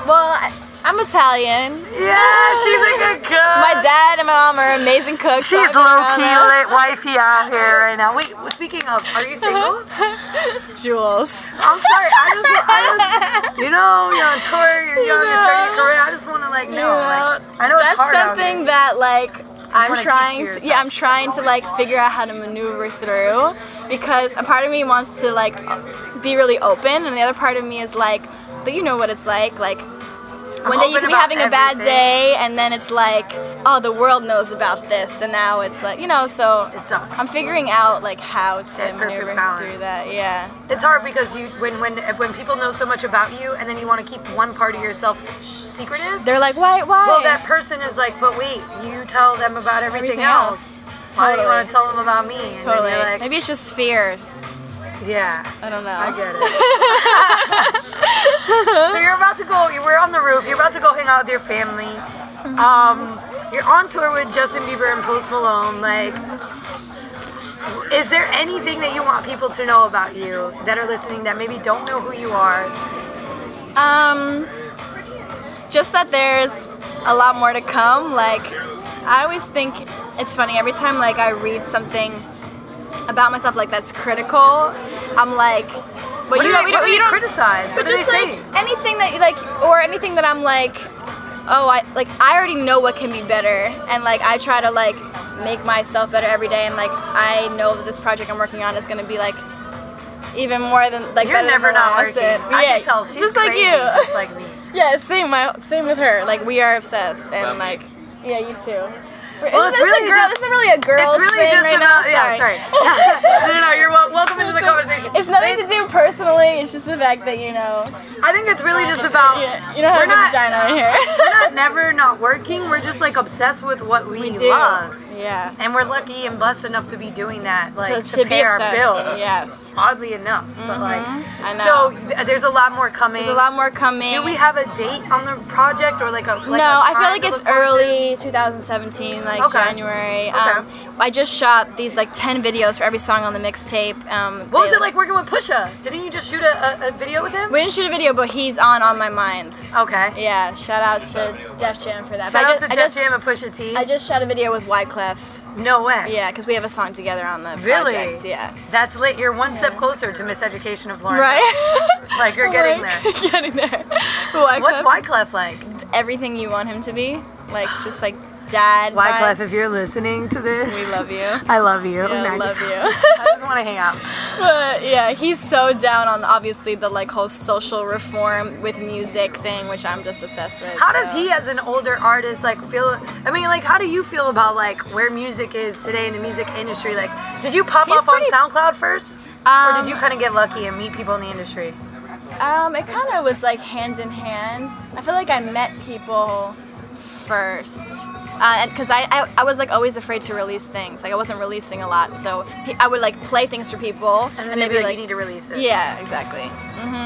well, I, I'm Italian. Yeah, she's a good cook. My dad and my mom are amazing cooks. She's I've low key lit wifey out here right now. Wait, speaking of, are you single? Jules. I'm sorry. I just, I just, you know, you're on tour, you're young, you're starting your career. I just want to like know. Like, I know it's That's hard something that like I'm wanna to trying to, yeah I'm trying to like figure out how to maneuver through because a part of me wants to like be really open and the other part of me is like but you know what it's like like one day you could be having a bad everything. day and then it's like oh the world knows about this and now it's like you know so I'm figuring out like how to That maneuver balance. through that yeah It's hard because you when when when people know so much about you and then you want to keep one part of yourself secretive. they're like why why Well, that person is like, but wait, you tell them about everything, Everything else. else. Why do you Totally. want to tell them about me? And totally like, maybe it's just fear yeah, I don't know I get it. so you're about to go. Were on the roof. You're about to go hang out with your family. Um, you're on tour with Justin Bieber and Post Malone. Like, is there anything that you want people to know about you that are listening that maybe don't know who you are? Um, just that there's a lot more to come. Like, I always think it's funny every time like I read something about myself like that's critical. I'm like, but you do don't, you don't, do you don't criticize? But What just like say? anything that you like, or anything that I'm like, oh, I like I already know what can be better, and like I try to like make myself better every day, and like I know that this project I'm working on is gonna be like even more than like You're never than the not last. working. And- I yeah, can tell. She's just like you. Just like me. Yeah, same. My same with her. Like we are obsessed, and About like yeah, you too. Well, it's is really a girl. just- this isn't really a girl. It's really just right about now. yeah. Sorry. no, no, no. You're wel- welcome into the conversation. It's nothing to do personally. It's just the fact that you know. I think it's really just about you don't we're not vagina in here. we're not never not working. We're just like obsessed with what we, we love, Yeah. and we're lucky and blessed enough to be doing that. Like To, to, to pay be our bills. Yes. Oddly enough, but like I know. so th- there's a lot more coming. There's a lot more coming. Do we have a date on the project or like a like no, a I feel like it's look forward to? early 2017, like Okay. January. Okay. Um, I just shot these like 10 videos for every song on the mixtape. Um, What was it like working with Pusha? Didn't you just shoot a, a, a video with him? We didn't shoot a video, but he's on on my mind. Okay. Yeah, shout out to Def Jam for that. Shout But I out just, to I Def just, Jam and Pusha T. I just shot a video with Wyclef. No way. Yeah, because we have a song together on the Really? project. Yeah. That's lit. You're one step closer to Miseducation of Lauryn. Right? Like you're getting there. there. getting there. Wyclef, What's Wyclef like? everything you want him to be. Like, just like dad. Wyclef, vibes. if you're listening to this, We love you. I love you. Yeah, And I love just, you. I just want to hang out. But yeah, he's so down on obviously the like whole social reform with music thing, which I'm just obsessed with. How does he, as an older artist, like feel? I mean, like, how do you feel about like where music is today in the music industry? Like, did you pop He's up on SoundCloud first, or Um, did you kind of get lucky and meet people in the industry? Um, it kind of was like hand in hand. I feel like I met people first. Because I, I, I was like always afraid to release things. Like I wasn't releasing a lot, so I would like play things for people, And then they'd be like, you need to release it. yeah, exactly.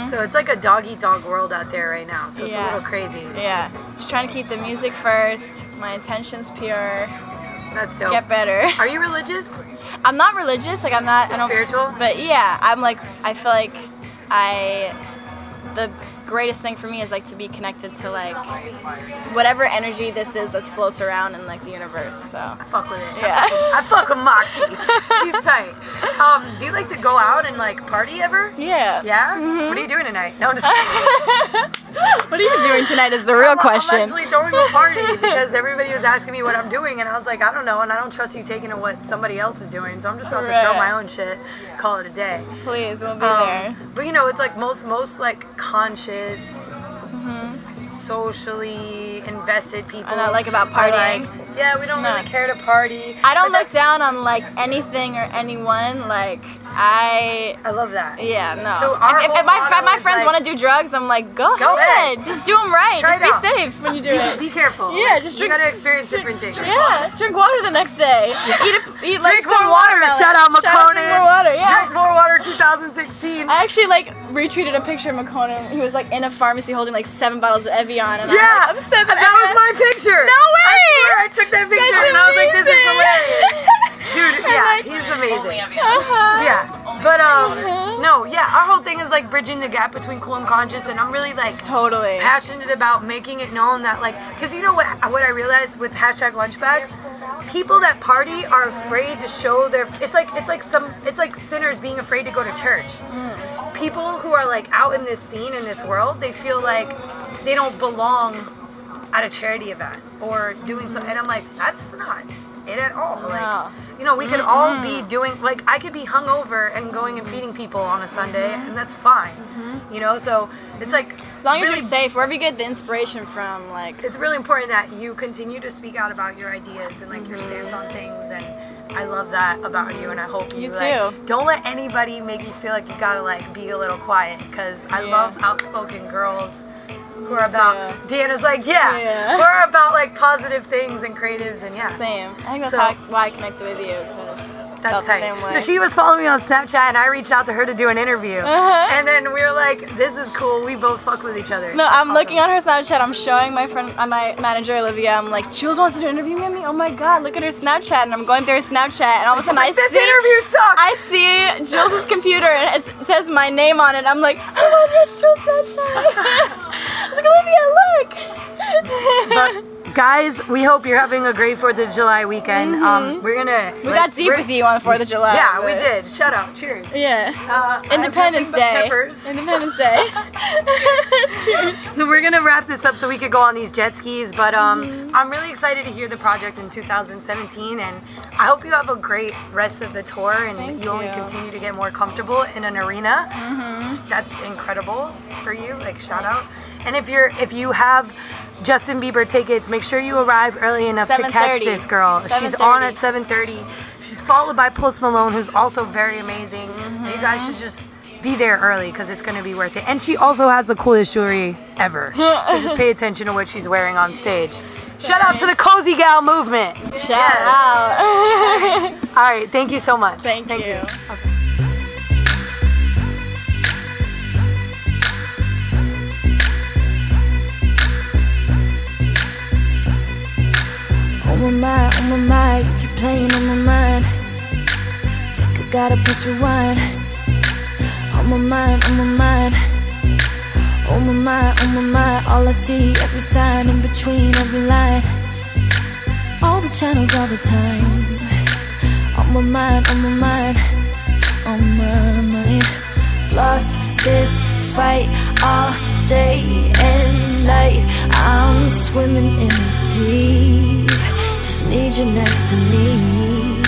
So it's like a dog eat dog world out there right now. So it's Yeah. a little crazy. Yeah, just trying to keep the music first. My intentions pure. That's dope. Get better. Are you religious? I'm not religious. Like I'm not. I don't, Spiritual? But yeah, I'm like. I feel like I. The greatest thing for me is like to be connected to like whatever energy this is that floats around in like the universe. So I fuck with it. Yeah. I fuck with Moxie. She's tight. Um, do you like to go out and like party ever? yeah. Yeah? Mm-hmm. What are you doing tonight? No, I'm just. What are you doing tonight? Is the real I'm, question. I'm actually throwing a party because everybody was asking me what I'm doing, and I was like, I don't know, and I don't trust you taking to what somebody else is doing, so I'm just about to throw my own shit, call it a day. Please, we'll be Um, there. But you know, it's like most most like conscious, Mm-hmm. socially invested people. And I like about partying. like, yeah, we don't No. really care to party. I don't look down on like anything or anyone. Like I. I love that. Yeah, no. So if, if, if my, if my friends like- want to do drugs, I'm like, go, Go ahead. ahead. Just do them right. Try just be out. safe when you do it. Be careful. Yeah, just you drink- gotta experience different things. Yeah, drink water the next day. Eat, a, eat like Drink some more water. watermelon. Shout out Shout out McConan. drink more water. Yeah. Drink more water 2016. I actually like retweeted a picture of McConan. He was like in a pharmacy holding like seven bottles of Evian, and yeah, I'm like obsessed with that was my picture. No way! I swear I took that picture That's and I was like, this is amazing. hilarious. Dude, yeah, like- he's amazing. Uh-huh. Yeah, but um, no, yeah, our whole thing is like bridging the gap between cool and conscious, and I'm really like Totally. passionate about making it known that like, cause you know what what I realized with hashtag lunchbag, people that party are afraid to show their. It's like it's like some it's like sinners being afraid to go to church. People who are like out in this scene in this world, they feel like they don't belong at a charity event or doing something, and I'm like, that's not it at all. Like, No. you know, we could all be mm-hmm. doing like I could be hungover and going and feeding people on a Sunday, mm-hmm. and that's fine. Mm-hmm. You know, so it's like As long as really you're safe, wherever you get the inspiration from, like it's really important that you continue to speak out about your ideas and like your stance on things and I love that about you and I hope you, You like, too. don't let anybody make you feel like you gotta like be a little quiet because I Yeah. love outspoken girls who are about Deanna's like yeah, Yeah. who are about like positive things and creatives and yeah same. I think that's So- how I, why I connected with you because that's tight. same way. So she was following me on Snapchat and I reached out to her to do an interview Uh-huh. and then we were like this is cool we both fuck with each other No, That's I'm awesome. looking on her Snapchat. I'm showing my friend, uh, my manager Olivia. I'm like, Jules wants to interview me. Oh my god, look at her Snapchat. And I'm going through her Snapchat, and all of a sudden I Like, this see, interview sucks I see Jules' computer, and it says my name on it. I'm like, oh my gosh, Jules Snapchat. I was like, Olivia, look. But guys, we hope you're having a great Fourth of July weekend. Um, we're gonna Mm-hmm. we got deep with you on the Fourth of July. Yeah, we did. Shut up. Cheers. Yeah. Uh, Independence Day. Independence Day. Cheers. So we're gonna wrap this up so we could go on these jet skis. But um, Mm-hmm. I'm really excited to hear the project in 2017, and I hope you have a great rest of the tour and Thank you only continue to get more comfortable in an arena. Mm-hmm. That's incredible for you. Like shout out. And if you're if you have Justin Bieber tickets, make sure you arrive early enough to catch this girl. She's on at 7:30. 7:30. She's followed by Post Malone, who's also very amazing. And You guys should just be there early because it's going to be worth it. And she also has the coolest jewelry ever. so just pay attention to what she's wearing on stage. Shout out to the Cozy Gal movement. Shout Yes. out. All right, thank you so much. Thank, you. On my on my mind, you keep playing on my mind. Think I gotta press rewind. On my mind, on my mind. On my mind, on my mind. All I see, every sign in between every line. All the channels, all the time. On my mind, on my mind. On my mind. Lost this fight all day and night. I'm swimming in the deep. Just need you next to me.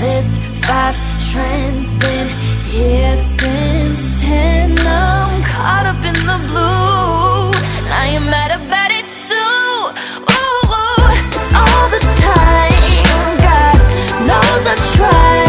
Miss five trends been here since ten. I'm caught up in the blue. I am mad about it too. Ooh, it's all the time. God knows I try,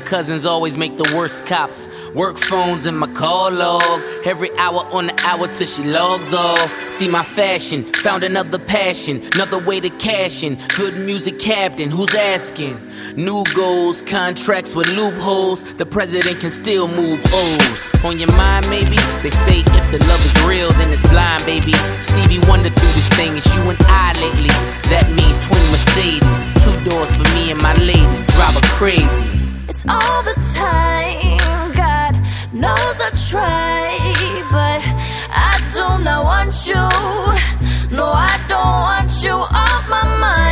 cousins always make the worst cops. Work phones in my call log. Every hour on the hour till she logs off. See my fashion, found another passion, another way to cash in. Good music captain, who's asking? New goals, contracts with loopholes. The president can still move O's. On your mind, maybe? They say if the love is real, then it's blind, baby. Stevie Wonder through this thing, it's you and I lately. That means twin Mercedes, two doors for me and my lady. Drive her crazy. It's all the time. God knows I try, but I do not want you. No, I don't want you off my mind.